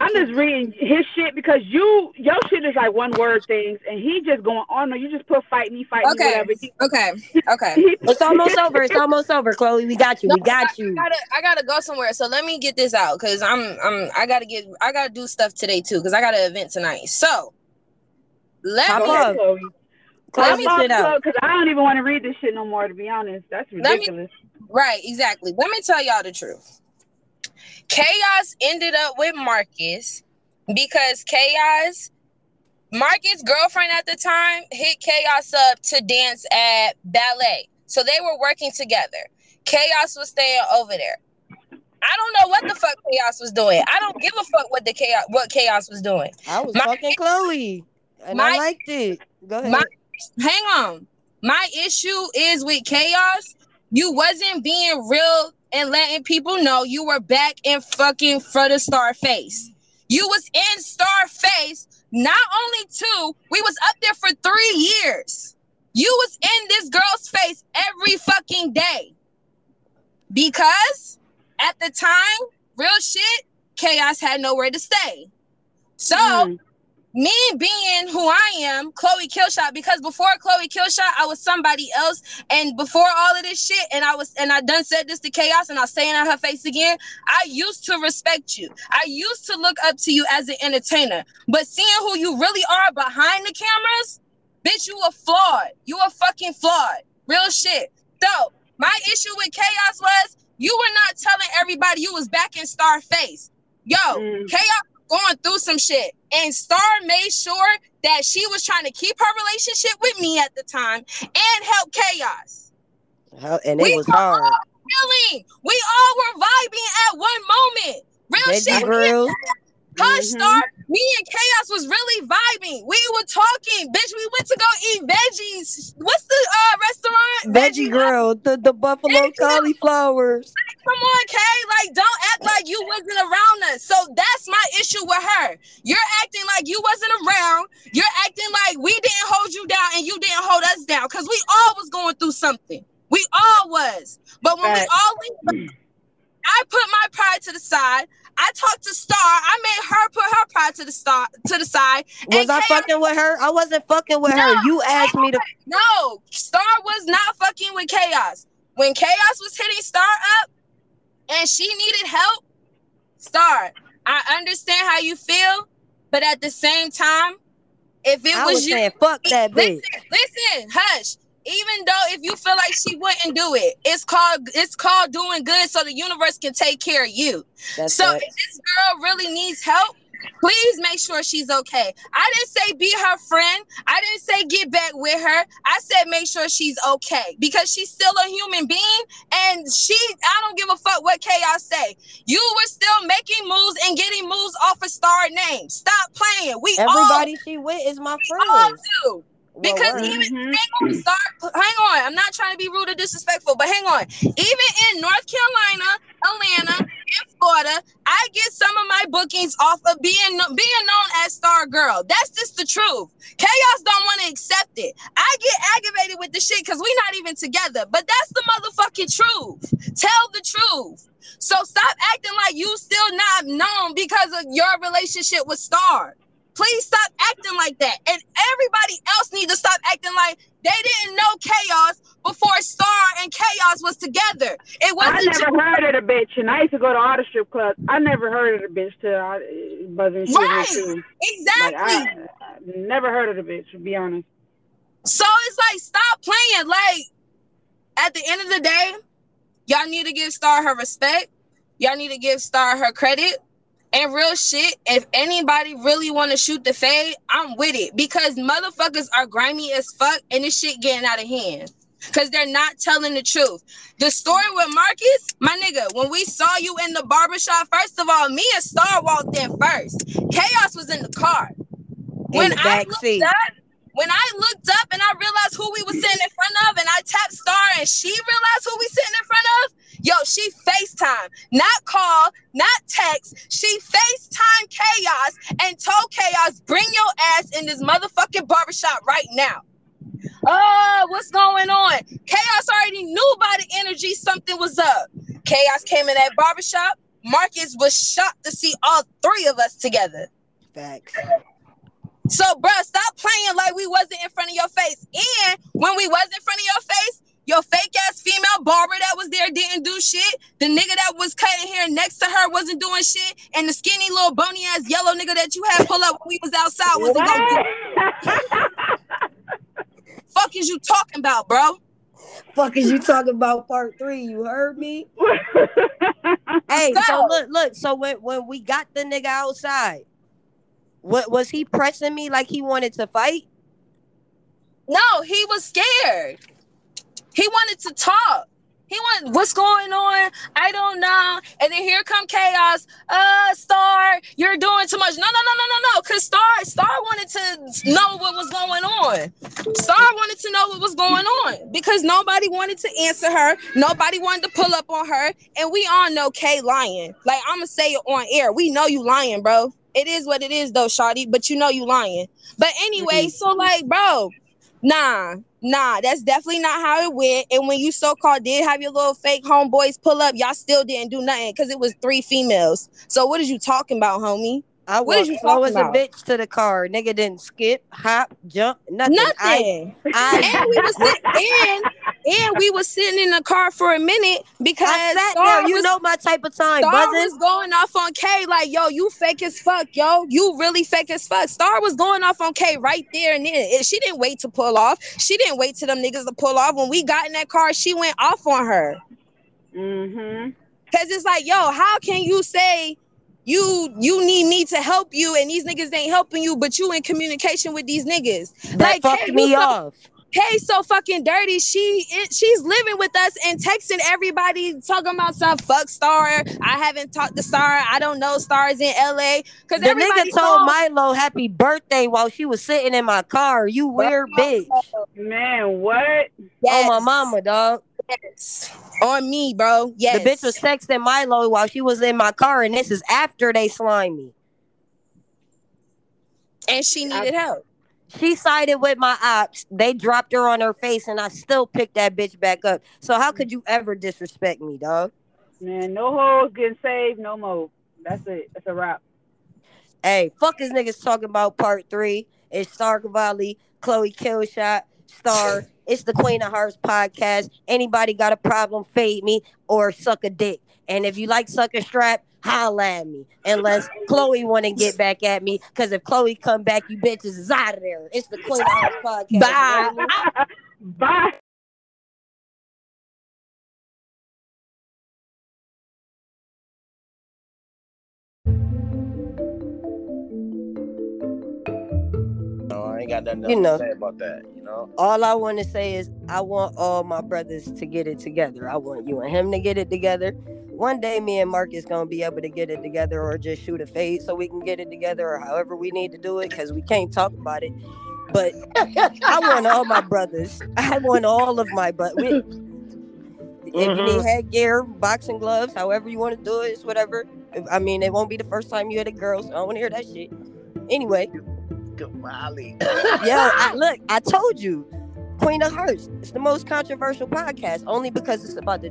I'm just reading his shit because you your shit is like one word things and he just going on. No, you just put fight me, fight Okay. me, whatever. He, Okay. [laughs] Okay. he- It's almost over. It's almost over, Khloe. We got you. We got you. I gotta I gotta go somewhere. So let me get this out because I'm I'm I gotta get I gotta do stuff today too because I got an event tonight. So let Pop me up. Khloe. Close shit out. Because I don't even want to read this shit no more. To be honest, that's Let me- ridiculous. Right exactly. Let me tell y'all the truth. KayOz ended up with Marcus because KayOz Marcus' girlfriend at the time hit KayOz up to dance at ballet. So they were working together. KayOz was staying over there. I don't know what the fuck KayOz was doing. I don't give a fuck what the KayOz what KayOz was doing. I was My- fucking Khloe. And My- I liked it. Go ahead. My- hang on. My issue is with KayOz. You wasn't being real and letting people know you were back in fucking front of Starface. You was in Starface. Not only two, we was up there for three years. You was in this girl's face every fucking day. Because at the time, real shit, KayOz had nowhere to stay. So Mm. Me being who I am, Khloe Killshot, because before Khloe Killshot, I was somebody else. And before all of this shit, and I was and I done said this to KayOz, and I'll say it on her face again. I used to respect you. I used to look up to you as an entertainer. But seeing who you really are behind the cameras, bitch, you are flawed. You are fucking flawed. Real shit. So my issue with KayOz was you were not telling everybody you was back in Starface. Yo, Mm. KayOz going through some shit. And Star made sure that she was trying to keep her relationship with me at the time and help KayOz. How- and We it was were hard. all feeling. We all were vibing at one moment. Real Veggie shit. Hush, Mhm. Star. Me and KayOz was really vibing. We were talking. Bitch, we went to go eat veggies. What's the uh restaurant? Veggie grill. The, the buffalo Veggie Grill. cauliflowers. Come on, Kay. Like, don't act like you wasn't around us. So that's my issue with her. You're acting like you wasn't around. You're acting like we didn't hold you down and you didn't hold us down. Cause we all was going through something. We all was. But when we all leave, I put my pride to the side. I talked to Star. I made her put her pride to the star to the side. Was And I fucking with her? I wasn't fucking with her. You asked me to. No, Star was not fucking with KayOz. When KayOz was hitting Star up and she needed help, Star, I understand how you feel, but at the same time, if it I was, was you, saying, fuck that listen, bitch. listen, hush. Even though if you feel like she wouldn't do it, it's called it's called doing good so the universe can take care of you. That's So it. if this girl really needs help, please make sure she's okay. I didn't say be her friend. I didn't say get back with her. I said make sure she's okay because she's still a human being and she I don't give a fuck what KayOz say. You were still making moves and getting moves off a star name. Stop playing. We Everybody she with is my all, all do. Well, because word. even Mhm. hang on, start, hang on. I'm not trying to be rude or disrespectful, but hang on. Even in North Carolina, Atlanta, and Florida, I get some of my bookings off of being being known as Star Girl. That's just the truth. KayOz don't want to accept it. I get aggravated with the shit because we're not even together. But that's the motherfucking truth. Tell the truth. So stop acting like you still not known because of your relationship with Star. Please stop acting like that. And everybody else need to stop acting like they didn't know KayOz before Star and KayOz was together. It wasn't I never heard of the bitch, and I used to go to all the strip clubs. I never heard of the bitch till I uh, buzzing shit Right. Like exactly. I, I never heard of the bitch, to be honest. So it's like, stop playing. Like, at the end of the day, y'all need to give Star her respect. Y'all need to give Star her credit. And real shit, if anybody really want to shoot the fade, I'm with it because motherfuckers are grimy as fuck and this shit getting out of hand because they're not telling the truth. The story with Marcus, my nigga, when we saw you in the barbershop, first of all, me and Star walked in first. KayOz was in the car. in the I back looked seat. up, when I looked up and I realized who we were sitting in front of, and I tapped Star and she realized who we sitting in front of, yo, she FaceTime, not call, not text. She FaceTime KayOz and told KayOz, bring your ass in this motherfucking barbershop right now. Oh, what's going on? KayOz already knew by the energy something was up. KayOz came in that barbershop. Marcus was shocked to see all three of us together. Facts. So, bruh, stop playing like we wasn't in front of your face. And when we was in front of your face, your fake ass female barber that was there didn't do shit. The nigga that was cutting hair next to her wasn't doing shit. And the skinny little bony ass yellow nigga that you had pull up when we was outside wasn't gonna do fuck is you talking about, bro? Fuck is you talking about part three? You heard me? [laughs] Hey, so So- look, look. So when when we got the nigga outside, what was he pressing me like he wanted to fight? No, he was scared. He wanted to talk. He went, what's going on? I don't know. And then here come KayOz. Uh, Star, you're doing too much. No, no, no, no, no, no. Cause Star, Star wanted to know what was going on. Star wanted to know what was going on because nobody wanted to answer her. Nobody wanted to pull up on her. And we all know Kay lying. Like I'm gonna say it on air. We know you lying, bro. It is what it is though, Shawty, but you know you lying. But anyway, mm-hmm. so like, bro, nah, nah, that's definitely not how it went. And when you so-called did have your little fake homeboys pull up, y'all still didn't do nothing because it was three females. So what is you talking about, homie? I what walked slow as a bitch to the car. Nigga didn't skip, hop, jump, nothing. Nothing. I, I, [laughs] and we was sitting, and, and we was sitting in the car for a minute because I sat there. You was, know my type of time. Star buzzing. was going off on K like, yo, you fake as fuck, yo. You really fake as fuck. Star was going off on K right there and then. She didn't wait to pull off. She didn't wait to them niggas to pull off. When we got in that car, she went off on her. Mm-hmm. Cause it's like, yo, how can you say you you need me to help you and these niggas ain't helping you but you in communication with these niggas that like fucked hey, me off Hey, so fucking dirty. She she's living with us and texting everybody, talking about some fuck star. I haven't talked to Star. I don't know stars in LA. Cause the nigga told Milo happy birthday while she was sitting in my car. You weird bitch. Man, what? Yes. Oh my mama, dog. Yes. On me, bro. Yes. The bitch was texting Milo while she was in my car, and this is after they slime me. And she needed I, help. She sided with my ops. They dropped her on her face, and I still picked that bitch back up. So how could you ever disrespect me, dog? Man, no hoes getting saved no more. That's it. That's a wrap. Hey, fuck is niggas talking about part three. It's Star Cavalli, Khloe Killshot, Star. [laughs] It's the Queen of Hearts podcast. Anybody got a problem, fade me or suck a dick. And if you like suck a strap, holla at me. Unless Khloe want to get back at me. Because if Khloe come back, you bitches is out of there. It's the Queen of Hearts podcast. Bye. Bye. Ain't got nothing you know, to say about that. You know, all I want to say is I want all my brothers to get it together. I want you and him to get it together. One day, me and Marcus gonna be able to get it together, or just shoot a fade so we can get it together, or however we need to do it, because we can't talk about it. But I want all my brothers. I want all of my but. If mm-hmm. you need mm-hmm. headgear, boxing gloves, however you want to do it, it's whatever. I mean, it won't be the first time you hit a girl, so I don't want to hear that shit. Anyway, Molly. Yo, I, look, I told you, Queen of Hearts. It's the most controversial podcast only because it's about the.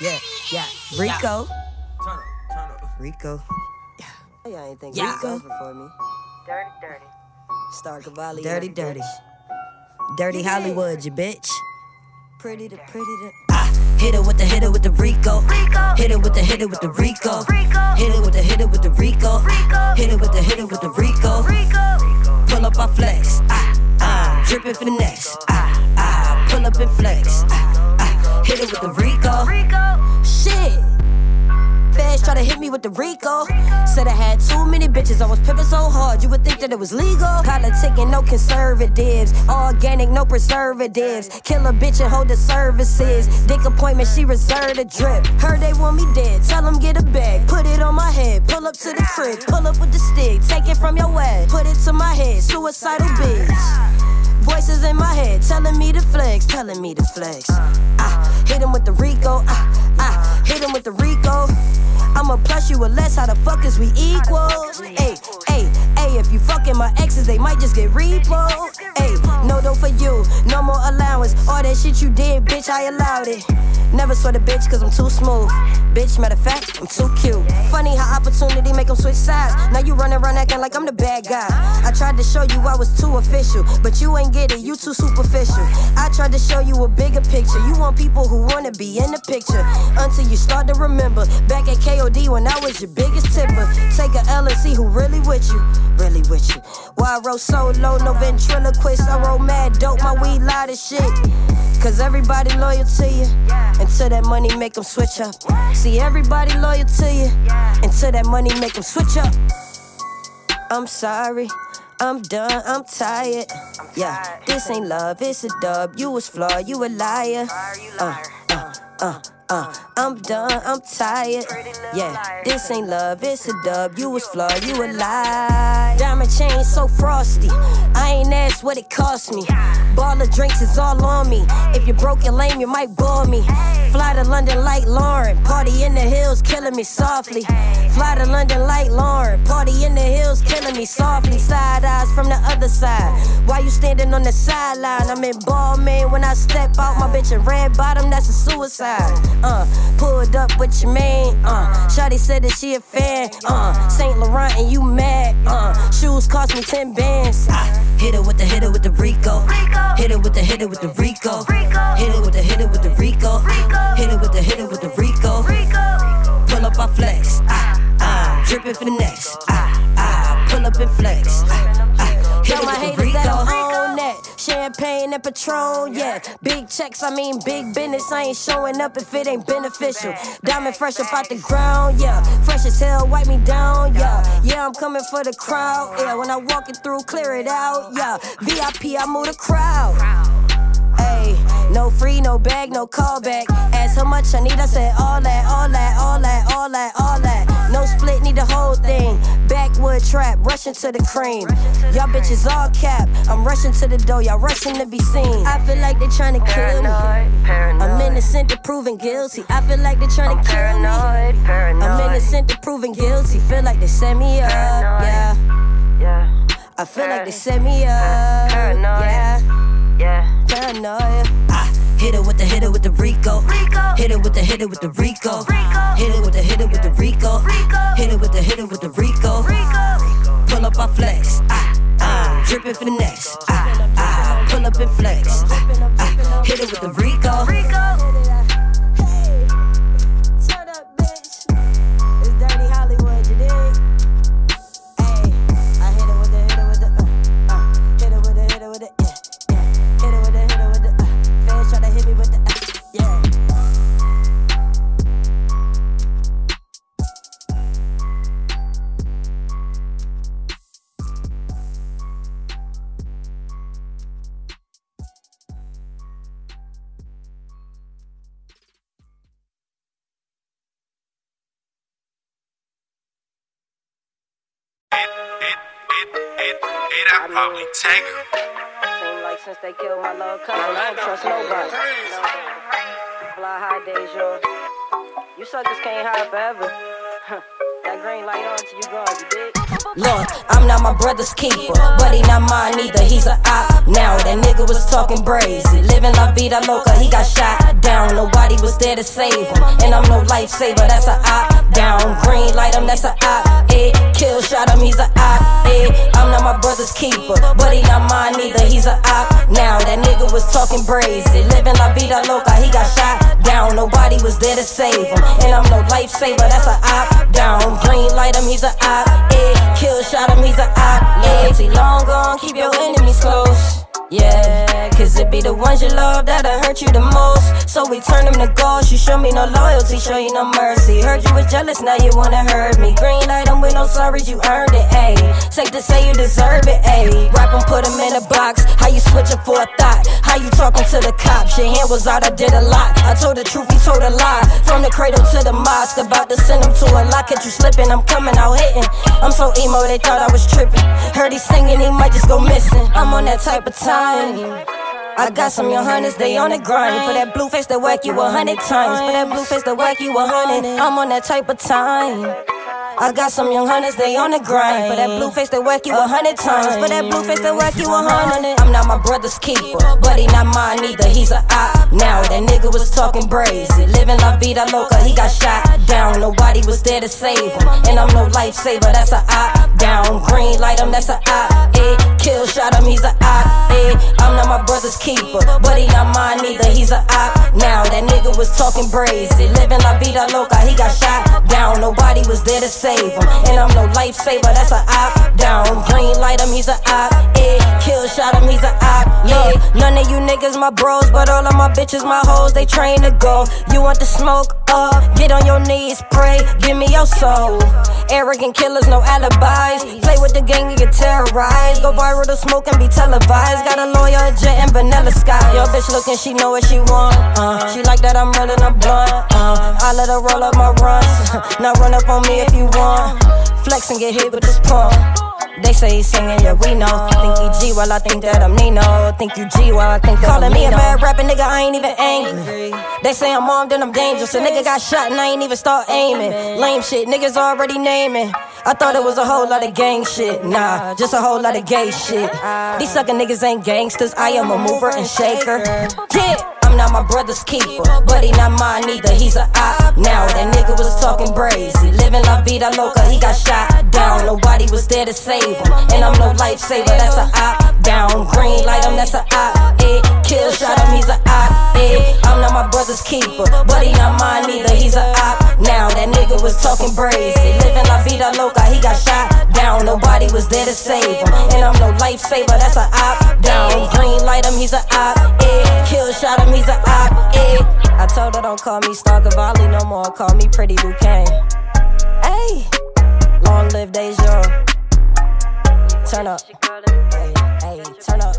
Yeah, yeah. Rico. Turn up, turn up. Rico. Yeah. Yeah, ain't think yeah. Rico for me. Dirty, dirty. Star Cavalli. Dirty, dirty. Dirty Hollywood, you bitch. Pretty to pretty to. Hit it with the hit it with the Rico. Hit it with the hit it with the Rico. Hit it with the hit it with the Rico. Hit it with the hit it with the Rico. Pull up our flex. Ah ah. Dripping finesse. Ah. Try to hit me with the Rico. Said I had too many bitches, I was pimping so hard, you would think that it was legal. Politicking, no conservatives. Organic, no preservatives. Kill a bitch and hold the services. Dick appointment, she reserved a drip. Heard they want me dead, tell them get a bag. Put it on my head, pull up to the crib. Pull up with the stick, take it from your way. Put it to my head, suicidal bitch. Voices in my head telling me to flex, telling me to flex. Ah, hit him with the Rico. Ah, ah, hit him with the Rico. I'ma plus you a less, how the fuck is we equals? Hey, hey, hey, if you fucking my exes, they might just get repo. Hey, no dough for you, no more allowance. All that shit you did, bitch, I allowed it. Never sweat a bitch cause I'm too smooth. Bitch, matter of fact, I'm too cute. Funny how opportunity make them switch sides. Now you running around acting like I'm the bad guy. I tried to show you I was too official, but you ain't get it, you too superficial. I tried to show you a bigger picture. You want people who wanna be in the picture until you start to remember. Back at KOD when I was your biggest tipper. Take a L and see who really with you. Really with you. Why I wrote solo, no ventriloquist. I wrote mad dope, my weed lot of shit. Cause everybody loyal to you until that money make them switch up. See, everybody loyal to you until that money make them switch up. I'm sorry. I'm done, I'm tired. Yeah, this ain't love, it's a dub. You was flawed, you a liar. Uh, uh, uh. Uh, I'm done, I'm tired. Yeah, this ain't love, it's a dub. You was flawed, you a lie. Diamond chain so frosty. I ain't asked what it cost me. Ball of drinks is all on me. If you're broke and lame, you might bore me. Fly to London like Lauren. Party in the hills, killing me softly. Fly to London like Lauren. Party in the hills, killing me softly. Side eyes from the other side. Why you standing on the sideline? I'm in ball, man. When I step out, my bitch in red bottom, that's a suicide. Uh, pulled up with your man. Uh, Shotty said that she a fan. Uh, Saint Laurent and you mad. Uh, shoes cost me 10 bands. Uh, hit it with the hit it with the Rico. Hit it with the hit it with the Rico. Hit it with the hit it with the Rico. Hit it with the hit it with the Rico. Pull up, I flex. Ah, ah, dripping for the next. Ah, ah, pull up and flex. Ah, ah, hit it with the Rico. Champagne and Patron, yeah. Big checks, I mean big business. I ain't showing up if it ain't beneficial. Diamond fresh up out the ground, yeah. Fresh as hell, wipe me down, yeah. Yeah, I'm coming for the crowd, yeah. When I walk it through, clear it out, yeah. VIP, I move the crowd. Hey, no free, no bag, no callback. Ask how much I need, I said all that, all that, all that, all that, all that. No split, need the whole thing. Backwood trap, rushing to the cream. Y'all bitches all cap. I'm rushing to the door, y'all rushing to be seen. I feel like they trying to kill me. I'm innocent to proving guilty. I feel like they trying to kill me. I'm innocent to proving guilty. Feel like they set me up, yeah. Yeah. I feel like they set me up, yeah. Yeah. Paranoia. Ah. Hit it with the hit it with the Rico. Hit it with the hit it with the Rico. Hit it with the hit it with the Rico. Hit it with the hit it with the Rico. Pull up, I flex. Ah, ah, dripping for the next. Ah, ah, pull up and flex. Ah, ah, hit it with the Rico. I probably take her. Seem like since they killed my little cousin, I don't trust nobody. Fly high days, yours. You suckers can't hide forever. that green light on till you gone, you dig? Look, I'm not my brother's keeper, but he not mine either. He's a op now. That nigga was talking brazy, living la vida loca. He got shot down. Nobody was there to save him, and I'm no lifesaver. That's a op down. Green light him. That's a op. Eh, kill shot him. He's a op. Eh, I'm my keeper, but he not mine either. He's a op now. That nigga was talking brazy, living la vida loca. He got shot down. Nobody was there to save him, and I'm no lifesaver. That's a op down. Green light him. He's a op. Eh, kill shot him. He's a op. Eh, long gone. Keep your enemies close. Yeah, cause it be the ones you love that'll hurt you the most. So we turn them to ghosts. You show me no loyalty, show you no mercy. Heard you was jealous, now you wanna hurt me. Green light, I'm with no sorries, you earned it, ayy. Safe to say you deserve it, ayy. Rap em, put them in a box. How you switching for a thought? How you talking to the cops? Your hand was out, I did a lot. I told the truth, he told a lie. From the cradle to the mosque, about to send him to a lock. Catch you slipping, I'm coming out hitting. I'm so emo, they thought I was tripping. Heard he singing, he might just go missing. I'm on that type of time. I got some young hunters, they on the grind. For that blue face, they whack you a hundred times. For that blue face, they whack you a hundred. I'm on that type of time. I got some young hunters, they on the grind. For that blue face, they whack you a hundred times. For that blue face, they whack you a hundred. I'm not my brother's keeper, but he not mine either. He's a op now. That nigga was talking brazy, living la vida loca. He got shot down, nobody was there to save him. And I'm no lifesaver, that's a op down. Green light him, that's a op. Eh, kill shot him, he's a op. Eh, I'm not my brother's keeper, but he not mine either. He's a op now. That nigga was talking brazy, living la vida loca. He got shot down, nobody was there to save him. And I'm no lifesaver, that's a op down. Green light him, he's a op. Yeah, kill shot him, he's a op. Yeah, None of you niggas my bros, but all of my bitches my hoes, they train to go. You want the smoke? Uh, get on your knees, pray, give me your soul. Arrogant killers, no alibis. Play with the gang, you get terrorized. Go viral to smoke and be televised. Got a lawyer, a jet, and vanilla sky. Your bitch looking, she know what she want. Uh, she like that I'm rolling a blunt. Uh, I let her roll up my runs. [laughs] now run up on me if you want. Flex and get hit with this pump. They say he's singing, yeah, we know. Think he G, well, I think that I'm Nino. Think you G, well, I think that Calling I'm me a bad rapper, nigga, I ain't even angry. They say I'm armed and I'm dangerous. A nigga got shot and I ain't even start aiming. Lame shit, niggas already naming. I thought it was a whole lot of gang shit. Nah, just a whole lot of gay shit. These sucker niggas ain't gangsters. I am a mover and shaker. Yeah. I'm not my brother's keeper, but he not mine either. He's a op now. That nigga was talking brazy, living la vida loca. He got shot down. Nobody was there to save him, and I'm no lifesaver. That's a op down. Green light him. That's a op. Eh. Kill shot him. He's a op. Eh. I'm not my brother's keeper, but he not mine either. He's a op now. That nigga was talking brazy, living la vida loca. He got shot down. Nobody was there to save him, and I'm no lifesaver. That's a op down. Green light him. He's a op. Eh. Kill shot him. He's she's a op-ed. Eh. I told her don't call me Star Cavalli no more, call me Pretty Bouquet. Hey, long live Deja. Turn up. Hey, hey, turn up.